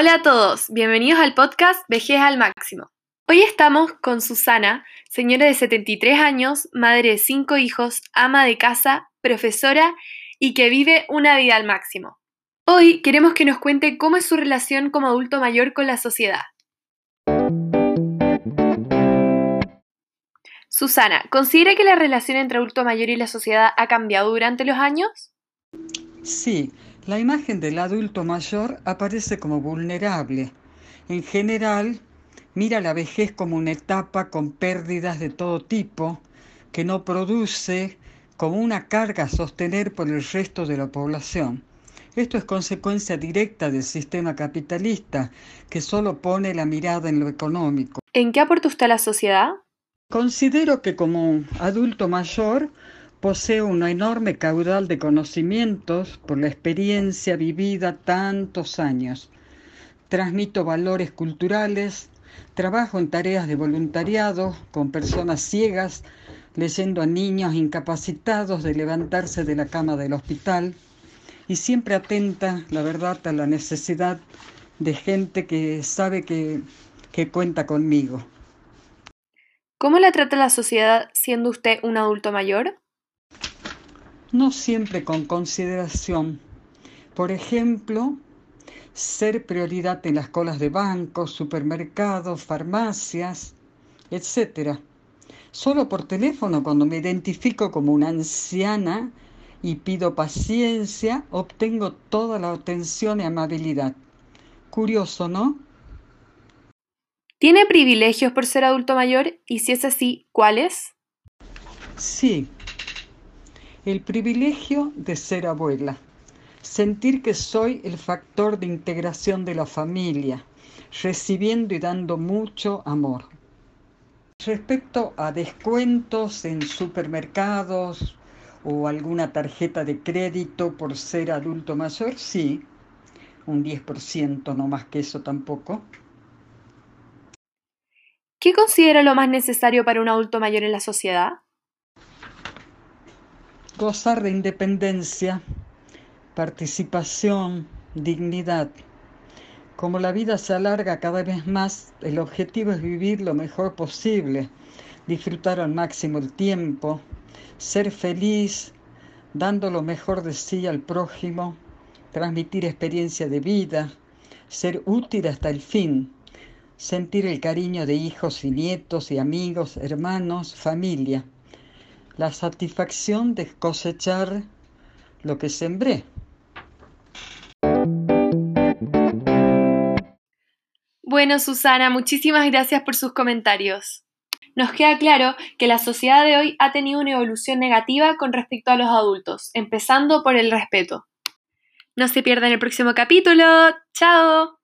Hola a todos, bienvenidos al podcast Vejez al Máximo. Hoy estamos con Susana, señora de 73 años, madre de 5 hijos, ama de casa, profesora y que vive una vida al máximo. Hoy queremos que nos cuente cómo es su relación como adulto mayor con la sociedad. Susana, ¿considera que la relación entre adulto mayor y la sociedad ha cambiado durante los años? Sí, la imagen del adulto mayor aparece como vulnerable. En general, mira la vejez como una etapa con pérdidas de todo tipo que no produce como una carga a sostener por el resto de la población. Esto es consecuencia directa del sistema capitalista que solo pone la mirada en lo económico. ¿En qué aporta usted a la sociedad? Considero que como adulto mayor Poseo un enorme caudal de conocimientos por la experiencia vivida tantos años. Transmito valores culturales, trabajo en tareas de voluntariado con personas ciegas, leyendo a niños incapacitados de levantarse de la cama del hospital y siempre atenta, la verdad, a la necesidad de gente que sabe que, que cuenta conmigo. ¿Cómo la trata la sociedad siendo usted un adulto mayor? No siempre con consideración. Por ejemplo, ser prioridad en las colas de bancos, supermercados, farmacias, etc. Solo por teléfono, cuando me identifico como una anciana y pido paciencia, obtengo toda la atención y amabilidad. Curioso, ¿no? ¿Tiene privilegios por ser adulto mayor? Y si es así, ¿cuáles? Sí, el privilegio de ser abuela, sentir que soy el factor de integración de la familia, recibiendo y dando mucho amor. Respecto a descuentos en supermercados o alguna tarjeta de crédito por ser adulto mayor, sí, un 10%, no más que eso tampoco. ¿Qué considera lo más necesario para un adulto mayor en la sociedad? Gozar de independencia, participación, dignidad. Como la vida se alarga cada vez más, el objetivo es vivir lo mejor posible, disfrutar al máximo el tiempo, ser feliz, dando lo mejor de sí al prójimo, transmitir experiencia de vida, ser útil hasta el fin, sentir el cariño de hijos y nietos y amigos, hermanos, familia la satisfacción de cosechar lo que sembré. Bueno, Susana, muchísimas gracias por sus comentarios. Nos queda claro que la sociedad de hoy ha tenido una evolución negativa con respecto a los adultos, empezando por el respeto. No se pierdan el próximo capítulo. ¡Chao!